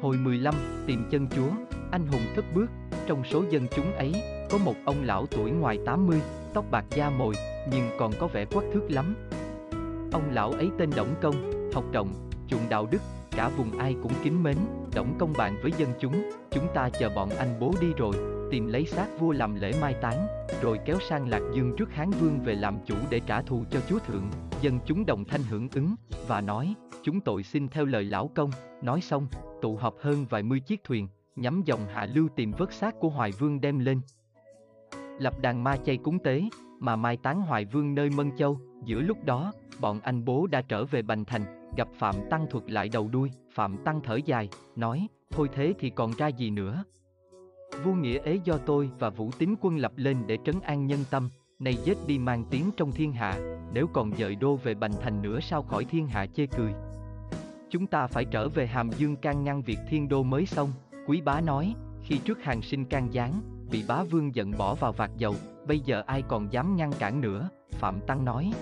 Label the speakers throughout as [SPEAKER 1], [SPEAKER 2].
[SPEAKER 1] Hồi 15, tìm chân chúa, anh hùng cất bước, trong số dân chúng ấy, có một ông lão tuổi ngoài 80, tóc bạc da mồi, nhưng còn có vẻ quắc thước lắm. Ông lão ấy tên Đổng Công, học rộng, chuộng đạo đức, cả vùng ai cũng kính mến, Đổng Công bạn với dân chúng, chúng ta chờ bọn anh bố đi rồi, tìm lấy xác vua làm lễ mai táng, rồi kéo sang Lạc Dương trước Hán Vương về làm chủ để trả thù cho chúa thượng. Dân chúng đồng thanh hưởng ứng, và nói, chúng tội xin theo lời lão công, nói xong, tụ họp hơn vài mươi chiếc thuyền, nhắm dòng hạ lưu tìm vớt xác của Hoài Vương đem lên. Lập đàn ma chay cúng tế, mà mai táng Hoài Vương nơi Mân Châu, giữa lúc đó, bọn anh bố đã trở về Bành Thành, gặp Phạm Tăng thuật lại đầu đuôi, Phạm Tăng thở dài, nói, thôi thế thì còn ra gì nữa. Vua Nghĩa ế do tôi và Vũ Tín quân lập lên để trấn an nhân tâm, nay giết đi mang tiếng trong thiên hạ, nếu còn dời đô về Bành Thành nữa sao khỏi thiên hạ chê cười. Chúng ta phải trở về Hàm Dương can ngăn việc thiên đô mới xong, quý bá nói, khi trước hàng sinh can gián, bị bá vương giận bỏ vào vạt dầu, bây giờ ai còn dám ngăn cản nữa, Phạm Tăng nói.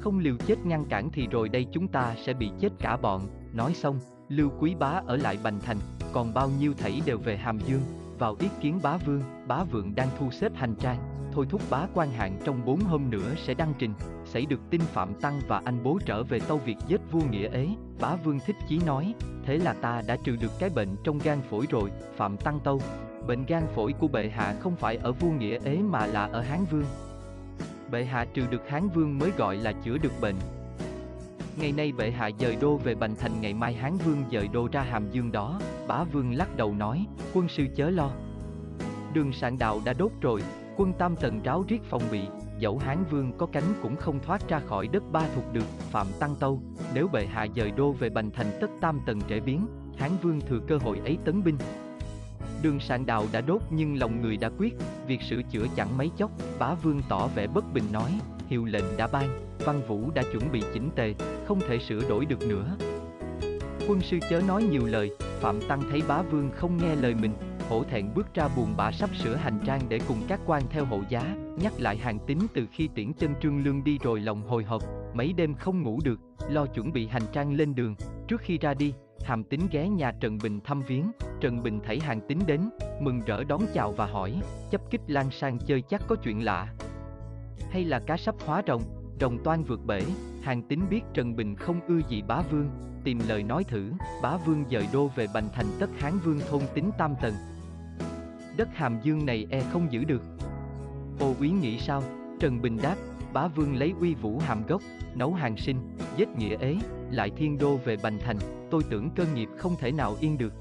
[SPEAKER 1] Không liều chết ngăn cản thì rồi đây chúng ta sẽ bị chết cả bọn, nói xong, Lưu Quý Bá ở lại Bành Thành, còn bao nhiêu thảy đều về Hàm Dương, vào ý kiến bá vương, bá vượng đang thu xếp hành trang, thôi thúc bá quan hạng trong bốn hôm nữa sẽ đăng trình, xảy được tin Phạm Tăng và anh bố trở về Tâu việc giết vua nghĩa ế, bá vương thích chí nói, thế là ta đã trừ được cái bệnh trong gan phổi rồi, Phạm Tăng Tâu. Bệnh gan phổi của bệ hạ không phải ở vua nghĩa ế mà là ở Hán Vương. Bệ hạ trừ được Hán Vương mới gọi là chữa được bệnh. Ngày nay bệ hạ dời đô về Bành Thành ngày mai Hán Vương dời đô ra Hàm Dương đó, bá Vương lắc đầu nói, quân sư chớ lo. Đường sạn đạo đã đốt rồi, quân tam tần ráo riết phòng bị, dẫu Hán Vương có cánh cũng không thoát ra khỏi đất ba thuộc được, Phạm Tăng Tâu, nếu bệ hạ dời đô về Bành Thành tất tam tần trễ biến, Hán Vương thừa cơ hội ấy tấn binh. Đường sạn đạo đã đốt nhưng lòng người đã quyết, việc sửa chữa chẳng mấy chốc, bá vương tỏ vẻ bất bình nói, hiệu lệnh đã ban, văn vũ đã chuẩn bị chỉnh tề, không thể sửa đổi được nữa. Quân sư chớ nói nhiều lời, Phạm Tăng thấy bá vương không nghe lời mình, hổ thẹn bước ra buồn bã sắp sửa hành trang để cùng các quan theo hộ giá, nhắc lại hàng Tính từ khi tiễn chân trương lương đi rồi lòng hồi hộp, mấy đêm không ngủ được, lo chuẩn bị hành trang lên đường, trước khi ra đi, hàm Tính ghé nhà Trần Bình thăm viếng, Trần Bình thấy hàng Tính đến, mừng rỡ đón chào và hỏi, chấp kích lan sang chơi chắc có chuyện lạ. Hay là cá sắp hóa rồng, rồng toan vượt bể, hàng tín biết Trần Bình không ưa gì bá vương, tìm lời nói thử, bá vương dời đô về bành thành tất hán vương thôn tính tam tầng. Đất hàm dương này e không giữ được. Ô quý nghĩ sao? Trần Bình đáp, bá vương lấy uy vũ hàm gốc, nấu hàng sinh, giết nghĩa ế, lại thiên đô về bành thành, tôi tưởng cơ nghiệp không thể nào yên được.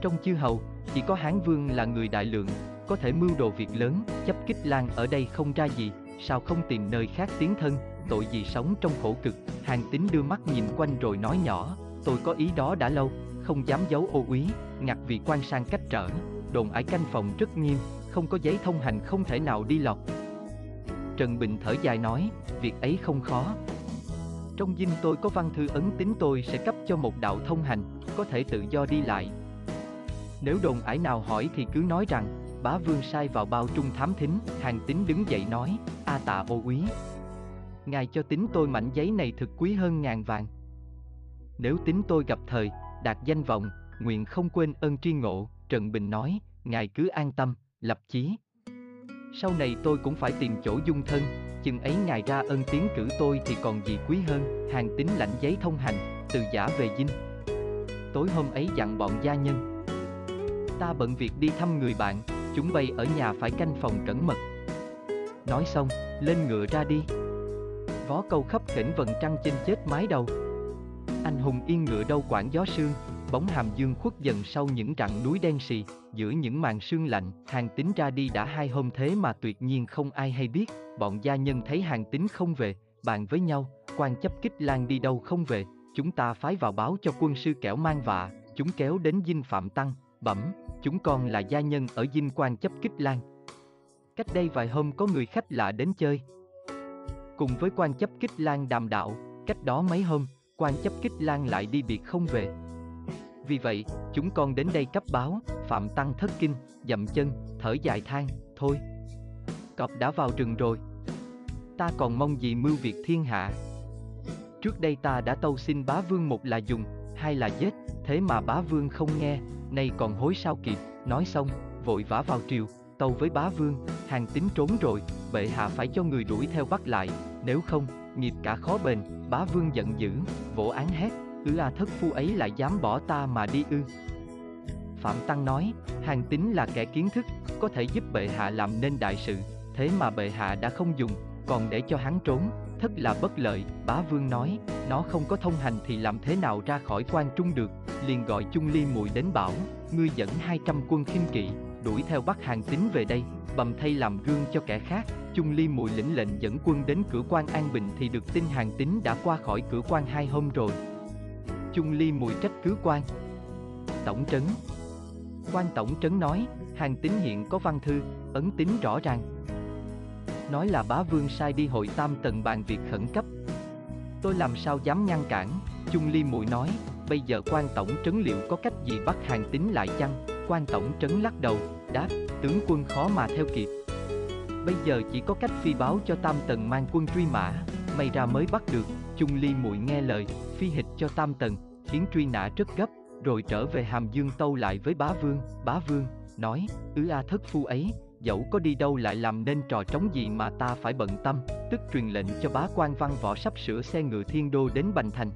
[SPEAKER 1] Trong chư hầu, chỉ có Hán Vương là người đại lượng, có thể mưu đồ việc lớn, chấp kích lan ở đây không ra gì, sao không tìm nơi khác tiến thân, tội gì sống trong khổ cực, hàng tín đưa mắt nhìn quanh rồi nói nhỏ, tôi có ý đó đã lâu, không dám giấu ô úy, ngặt vì quan sang cách trở, đồn ải canh phòng rất nghiêm, không có giấy thông hành không thể nào đi lọt. Trần Bình thở dài nói, việc ấy không khó. Trong dinh tôi có văn thư ấn tính tôi sẽ cấp cho một đạo thông hành, có thể tự do đi lại. Nếu đồn ải nào hỏi thì cứ nói rằng, bá vương sai vào bao trung thám thính, hàng tín đứng dậy nói, a tạ ô úy. Ngài cho tính tôi mảnh giấy này thực quý hơn ngàn vàng. Nếu tính tôi gặp thời, đạt danh vọng, nguyện không quên ơn tri ngộ, Trần Bình nói, ngài cứ an tâm, lập chí. Sau này tôi cũng phải tìm chỗ dung thân, chừng ấy ngài ra ân tiến cử tôi thì còn gì quý hơn, hàng tín lãnh giấy thông hành, từ giả về dinh. Tối hôm ấy dặn bọn gia nhân. Ta bận việc đi thăm người bạn, chúng bay ở nhà phải canh phòng cẩn mật. Nói xong, lên ngựa ra đi. Vó câu khắp khỉnh vần trăng trên chết mái đầu. Anh hùng yên ngựa đâu quản gió sương, bóng hàm dương khuất dần sau những rặng núi đen xì, giữa những màn sương lạnh, hàng tính ra đi đã hai hôm thế mà tuyệt nhiên không ai hay biết, bọn gia nhân thấy hàng tính không về, bàn với nhau, quan chấp kích lan đi đâu không về, chúng ta phái vào báo cho quân sư kẻo mang vạ, chúng kéo đến dinh phạm tăng, bẩm, chúng con là gia nhân ở dinh quan chấp kích lan. Cách đây vài hôm có người khách lạ đến chơi. Cùng với quan chấp kích lan đàm đạo, cách đó mấy hôm, quan chấp kích lan lại đi biệt không về, vì vậy, chúng con đến đây cấp báo, Phạm Tăng thất kinh, dậm chân, thở dài than, thôi. Cọp đã vào rừng rồi. Ta còn mong gì mưu việc thiên hạ. Trước đây ta đã tâu xin bá vương một là dùng, hai là giết, thế mà bá vương không nghe, nay còn hối sao kịp, nói xong, vội vã vào triều, tâu với bá vương, hàng tính trốn rồi, bệ hạ phải cho người đuổi theo bắt lại, nếu không, nghiệp cả khó bền, bá vương giận dữ, vỗ án hét, ư a thất phu ấy lại dám bỏ ta mà đi ư. Phạm Tăng nói, hàng tính là kẻ kiến thức, có thể giúp bệ hạ làm nên đại sự, thế mà bệ hạ đã không dùng, còn để cho hắn trốn, thất là bất lợi, bá vương nói, nó không có thông hành thì làm thế nào ra khỏi quan trung được, liền gọi chung ly mùi đến bảo, ngươi dẫn 200 quân khinh kỵ, đuổi theo bắt hàng tính về đây, bầm thay làm gương cho kẻ khác, chung ly mùi lĩnh lệnh dẫn quân đến cửa quan An Bình thì được tin hàng tính đã qua khỏi cửa quan hai hôm rồi. Chung ly mùi trách cứ quan. Tổng trấn quan tổng trấn nói, hàng tín hiện có văn thư, ấn tín rõ ràng. Nói là bá vương sai đi hội tam Tần bàn việc khẩn cấp. Tôi làm sao dám ngăn cản, Chung Ly Muội nói, bây giờ quan tổng trấn liệu có cách gì bắt hàng tín lại chăng? Quan tổng trấn lắc đầu, đáp, tướng quân khó mà theo kịp. Bây giờ chỉ có cách phi báo cho tam Tần mang quân truy mã, may ra mới bắt được, Chung Ly Muội nghe lời, phi hịch cho tam Tần khiến truy nã rất gấp, rồi trở về Hàm Dương tâu lại với bá vương, bá vương, nói, ứ a thất phu ấy, dẫu có đi đâu lại làm nên trò trống gì mà ta phải bận tâm, tức truyền lệnh cho bá quan văn võ sắp sửa xe ngựa thiên đô đến Bành Thành.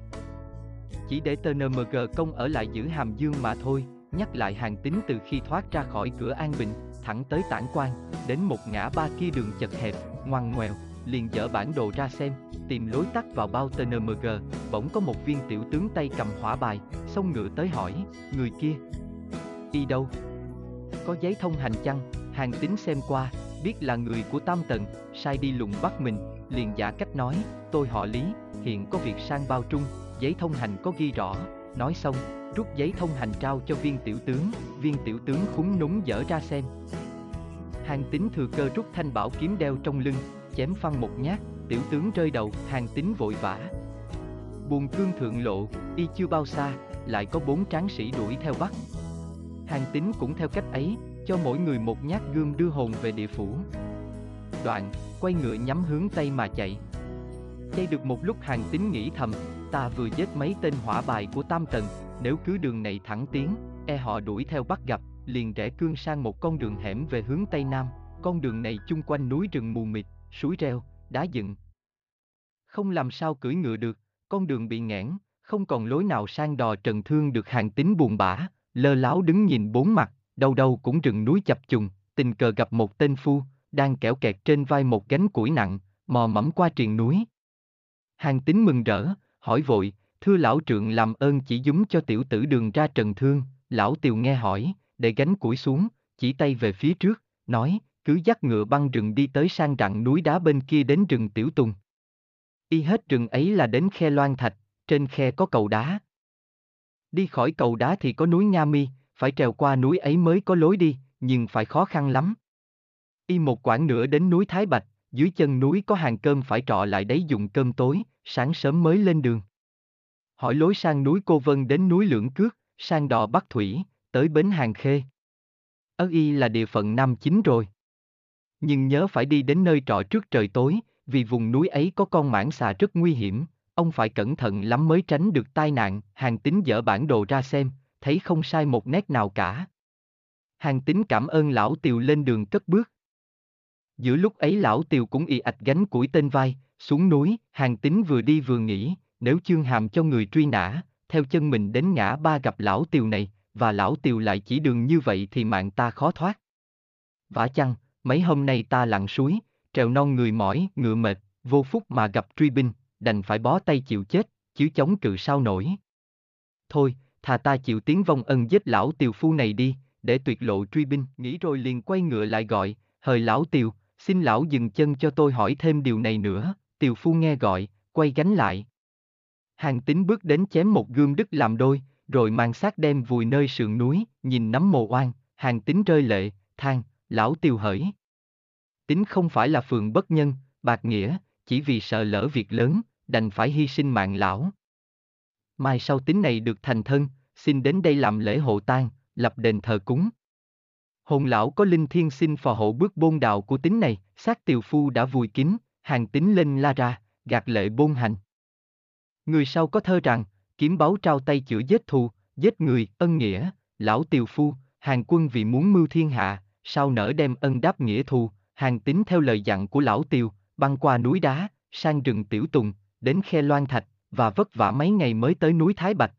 [SPEAKER 1] Chỉ để TNMG công ở lại giữ Hàm Dương mà thôi, nhắc lại hàng tính từ khi thoát ra khỏi cửa An Bình, thẳng tới tản quan, đến một ngã ba kia đường chật hẹp, ngoằn ngoèo, liền dở bản đồ ra xem, tìm lối tắt vào bao TNMG, bỗng có một viên tiểu tướng tay cầm hỏa bài, xông ngựa tới hỏi, người kia, đi đâu? Có giấy thông hành chăng? Hàng tính xem qua, biết là người của Tam Tần, sai đi lùng bắt mình, liền giả cách nói, tôi họ Lý, hiện có việc sang bao trung, giấy thông hành có ghi rõ, nói xong, rút giấy thông hành trao cho viên tiểu tướng, viên tiểu tướng khúng núng dở ra xem. Hàng tính thừa cơ rút thanh bảo kiếm đeo trong lưng, chém phăng một nhát, tiểu tướng rơi đầu, hàng tính vội vã. Buồn cương thượng lộ, y chưa bao xa, lại có bốn tráng sĩ đuổi theo bắt. Hàng tính cũng theo cách ấy, cho mỗi người một nhát gươm đưa hồn về địa phủ. Đoạn, quay ngựa nhắm hướng Tây mà chạy. Chạy được một lúc hàng tín nghĩ thầm, ta vừa giết mấy tên hỏa bài của Tam Tần, nếu cứ đường này thẳng tiến, e họ đuổi theo bắt gặp, liền rẽ cương sang một con đường hẻm về hướng Tây Nam, con đường này chung quanh núi rừng mù mịt, suối reo, đá dựng. Không làm sao cưỡi ngựa được, con đường bị nghẽn, không còn lối nào sang đò trần thương được hàng tín buồn bã, lơ láo đứng nhìn bốn mặt, đâu đâu cũng rừng núi chập trùng, tình cờ gặp một tên phu, đang kẻo kẹt trên vai một gánh củi nặng, mò mẫm qua triền núi. Hàng tính mừng rỡ, hỏi vội, thưa lão trượng làm ơn chỉ dúng cho tiểu tử đường ra trần thương, lão tiều nghe hỏi, để gánh củi xuống, chỉ tay về phía trước, nói, cứ dắt ngựa băng rừng đi tới sang rặng núi đá bên kia đến rừng Tiểu Tùng. Y hết rừng ấy là đến khe Loan Thạch, trên khe có cầu đá. Đi khỏi cầu đá thì có núi Nga Mi, phải trèo qua núi ấy mới có lối đi, nhưng phải khó khăn lắm. Y một quãng nữa đến núi Thái Bạch, dưới chân núi có hàng cơm phải trọ lại đấy dùng cơm tối, sáng sớm mới lên đường. Hỏi lối sang núi Cô Vân đến núi Lưỡng Cước, sang đò Bắc Thủy, tới bến Hàng Khê. Ớ y là địa phận Nam chính rồi. Nhưng nhớ phải đi đến nơi trọ trước trời tối, vì vùng núi ấy có con mãng xà rất nguy hiểm, ông phải cẩn thận lắm mới tránh được tai nạn, hàng tính dở bản đồ ra xem, thấy không sai một nét nào cả. Hàng tính cảm ơn lão tiều lên đường cất bước. Giữa lúc ấy lão tiều cũng y ạch gánh củi tên vai, xuống núi, hàng tính vừa đi vừa nghĩ, nếu chương hàm cho người truy nã, theo chân mình đến ngã ba gặp lão tiều này, và lão tiều lại chỉ đường như vậy thì mạng ta khó thoát. Vả chăng, mấy hôm nay ta lặn suối, trèo non người mỏi, ngựa mệt, vô phúc mà gặp truy binh, đành phải bó tay chịu chết, chứ chống cự sao nổi. Thôi, thà ta chịu tiếng vong ân giết lão tiều phu này đi, để tuyệt lộ truy binh, nghĩ rồi liền quay ngựa lại gọi, hời lão tiều, xin lão dừng chân cho tôi hỏi thêm điều này nữa, tiều phu nghe gọi, quay gánh lại. Hàng tính bước đến chém một gươm đứt làm đôi, rồi mang xác đem vùi nơi sườn núi, nhìn nắm mồ oan, hàng tính rơi lệ, than, lão tiều hởi. Tính không phải là phường bất nhân, bạc nghĩa, chỉ vì sợ lỡ việc lớn, đành phải hy sinh mạng lão. Mai sau tín này được thành thân, xin đến đây làm lễ hộ tang, lập đền thờ cúng. Hồn lão có linh thiên xin phò hộ bước bôn đạo của tín này, xác tiều phu đã vùi kín, hàng tín lên la ra, gạt lệ bôn hành. Người sau có thơ rằng, kiếm báu trao tay chữa giết thù, giết người, ân nghĩa, lão tiều phu, hàng quân vì muốn mưu thiên hạ, sao nở đem ân đáp nghĩa thù, hàng tín theo lời dặn của lão tiều, băng qua núi đá, sang rừng tiểu tùng, đến khe loan thạch, và vất vả mấy ngày mới tới núi Thái Bạch.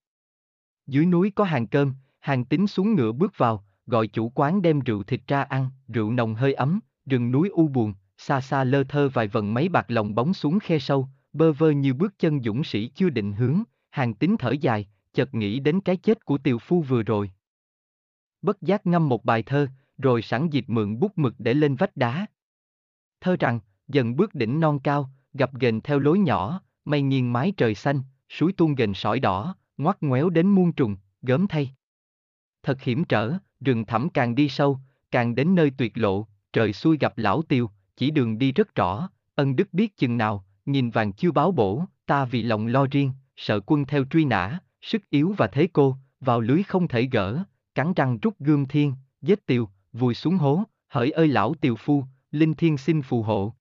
[SPEAKER 1] Dưới núi có hàng cơm, hàng tính xuống ngựa bước vào, gọi chủ quán đem rượu thịt ra ăn, rượu nồng hơi ấm, rừng núi u buồn, xa xa lơ thơ vài vần mấy bạc lồng bóng xuống khe sâu, bơ vơ như bước chân dũng sĩ chưa định hướng, hàng tính thở dài, chợt nghĩ đến cái chết của tiều phu vừa rồi. Bất giác ngâm một bài thơ, rồi sẵn dịp mượn bút mực để lên vách đá. Thơ rằng, dần bước đỉnh non cao, gặp ghềnh theo lối nhỏ, mây nghiêng mái trời xanh, suối tuôn gần sỏi đỏ, ngoắt ngoéo đến muôn trùng, gớm thay. Thật hiểm trở, rừng thẳm càng đi sâu, càng đến nơi tuyệt lộ, trời xuôi gặp lão tiêu, chỉ đường đi rất rõ, ân đức biết chừng nào, nhìn vàng chưa báo bổ, ta vì lòng lo riêng, sợ quân theo truy nã, sức yếu và thế cô, vào lưới không thể gỡ, cắn răng rút gươm thiên, giết tiều, vùi xuống hố, hỡi ơi lão tiều phu, linh thiên xin phù hộ.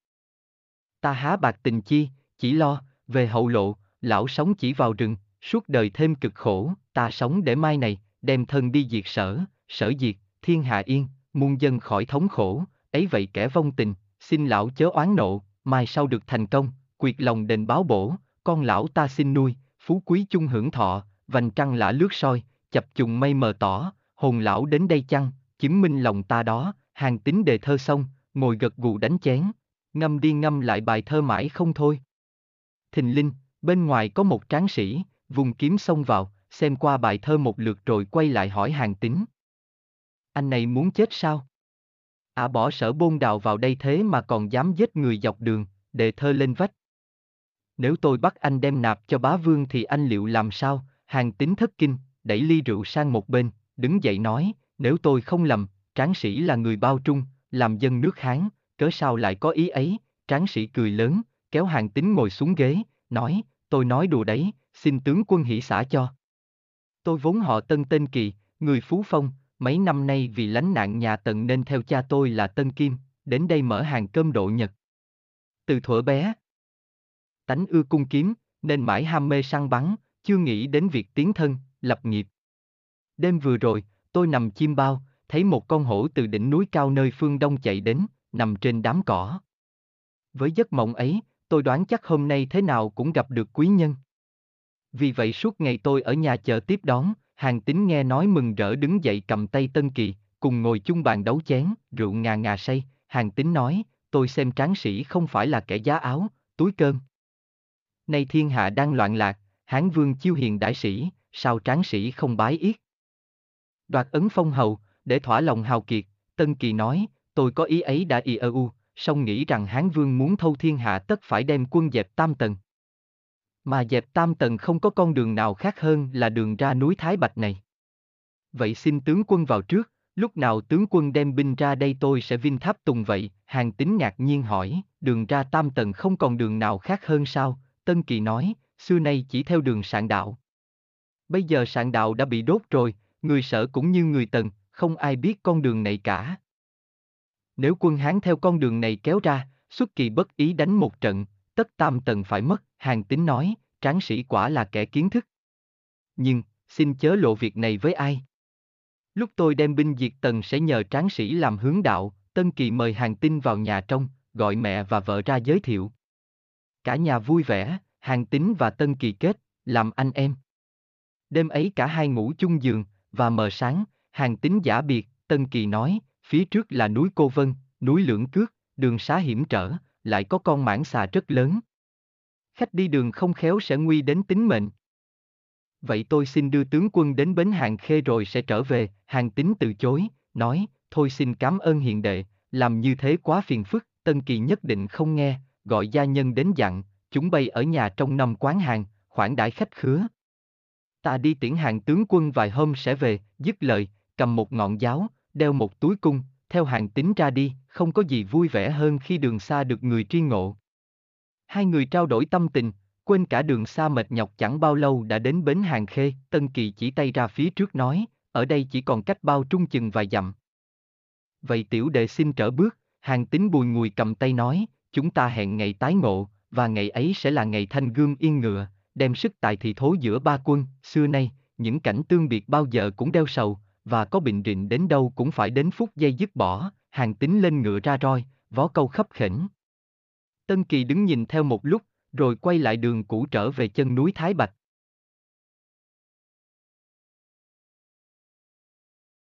[SPEAKER 1] Ta há bạc tình chi, chỉ lo, về hậu lộ, lão sống chỉ vào rừng, suốt đời thêm cực khổ, ta sống để mai này, đem thân đi diệt sở, sở diệt, thiên hạ yên, muôn dân khỏi thống khổ, ấy vậy kẻ vong tình, xin lão chớ oán nộ, mai sau được thành công, quyệt lòng đền báo bổ, con lão ta xin nuôi, phú quý chung hưởng thọ, vành trăng lã lướt soi, chập trùng mây mờ tỏ, hồn lão đến đây chăng, chứng minh lòng ta đó, hàng tính đề thơ xong, ngồi gật gù đánh chén, ngâm đi ngâm lại bài thơ mãi không thôi. Thình linh, bên ngoài có một tráng sĩ, vùng kiếm xông vào, xem qua bài thơ một lượt rồi quay lại hỏi hàng tính. Anh này muốn chết sao? À bỏ sở bôn đào vào đây thế mà còn dám giết người dọc đường, để thơ lên vách. Nếu tôi bắt anh đem nạp cho bá vương thì anh liệu làm sao? Hàng tính thất kinh, đẩy ly rượu sang một bên, đứng dậy nói, nếu tôi không lầm, tráng sĩ là người bao trung, làm dân nước Hán, cớ sao lại có ý ấy, tráng sĩ cười lớn, kéo hàng tính ngồi xuống ghế, nói, tôi nói đùa đấy, xin tướng quân hỷ xả cho. Tôi vốn họ Tân Tên Kỳ, người Phú Phong, mấy năm nay vì lánh nạn nhà Tần nên theo cha tôi là Tân Kim, đến đây mở hàng cơm độ nhật. Từ thuở bé, tánh ưa cung kiếm, nên mãi ham mê săn bắn, chưa nghĩ đến việc tiến thân, lập nghiệp. Đêm vừa rồi, tôi nằm chim bao, thấy một con hổ từ đỉnh núi cao nơi phương đông chạy đến, nằm trên đám cỏ. Với giấc mộng ấy, tôi đoán chắc hôm nay thế nào cũng gặp được quý nhân. Vì vậy suốt ngày tôi ở nhà chờ tiếp đón, hàng tính nghe nói mừng rỡ đứng dậy cầm tay Tân Kỳ, cùng ngồi chung bàn đấu chén, rượu ngà ngà say, hàng tính nói, tôi xem tráng sĩ không phải là kẻ giá áo, túi cơm. Nay thiên hạ đang loạn lạc, Hán vương chiêu hiền đại sĩ, sao tráng sĩ không bái yết? Đoạt ấn phong hầu, để thỏa lòng hào kiệt, Tân Kỳ nói, tôi có ý ấy đã y ơ u, song nghĩ rằng Hán vương muốn thâu thiên hạ tất phải đem quân dẹp tam tầng. Mà dẹp tam tầng không có con đường nào khác hơn là đường ra núi Thái Bạch này. Vậy xin tướng quân vào trước, lúc nào tướng quân đem binh ra đây tôi sẽ vinh tháp tùng vậy, hàng tính ngạc nhiên hỏi, đường ra tam tầng không còn đường nào khác hơn sao, Tân Kỳ nói, xưa nay chỉ theo đường sạn đạo. Bây giờ sạn đạo đã bị đốt rồi, người sở cũng như người tần, không ai biết con đường này cả. Nếu quân Hán theo con đường này kéo ra, xuất kỳ bất ý đánh một trận, tất tam tần phải mất, hàng tính nói, tráng sĩ quả là kẻ kiến thức. Nhưng, xin chớ lộ việc này với ai. Lúc tôi đem binh diệt tần sẽ nhờ tráng sĩ làm hướng đạo, Tân Kỳ mời hàng tinh vào nhà trong, gọi mẹ và vợ ra giới thiệu. Cả nhà vui vẻ, hàng tính và Tân Kỳ kết, làm anh em. Đêm ấy cả hai ngủ chung giường, và mờ sáng, hàng tính giả biệt, Tân Kỳ nói, phía trước là núi Cô Vân, núi Lưỡng Cước, đường xá hiểm trở, lại có con mãng xà rất lớn. Khách đi đường không khéo sẽ nguy đến tính mệnh. Vậy tôi xin đưa tướng quân đến bến hàng khê rồi sẽ trở về, hàng tính từ chối, nói, thôi xin cảm ơn hiền đệ, làm như thế quá phiền phức, Tân Kỳ nhất định không nghe, gọi gia nhân đến dặn, chúng bay ở nhà trong năm quán hàng, khoản đãi khách khứa. Ta đi tiễn hàng tướng quân vài hôm sẽ về, dứt lời, cầm một ngọn giáo, đeo một túi cung, theo hàng tính ra đi, không có gì vui vẻ hơn khi đường xa được người tri ngộ. Hai người trao đổi tâm tình, quên cả đường xa mệt nhọc chẳng bao lâu đã đến bến hàng khê, Tân Kỳ chỉ tay ra phía trước nói, ở đây chỉ còn cách bao trung chừng vài dặm. Vậy tiểu đệ xin trở bước, hàng tính bùi ngùi cầm tay nói, chúng ta hẹn ngày tái ngộ, và ngày ấy sẽ là ngày thanh gươm yên ngựa, đem sức tài thì thố giữa ba quân, xưa nay, những cảnh tương biệt bao giờ cũng đeo sầu, và có bệnh rịnh đến đâu cũng phải đến phút giây dứt bỏ, hàng tính lên ngựa ra roi, vó câu khấp khỉnh. Tân Kỳ đứng nhìn theo một lúc, rồi quay lại đường cũ trở về chân núi Thái Bạch.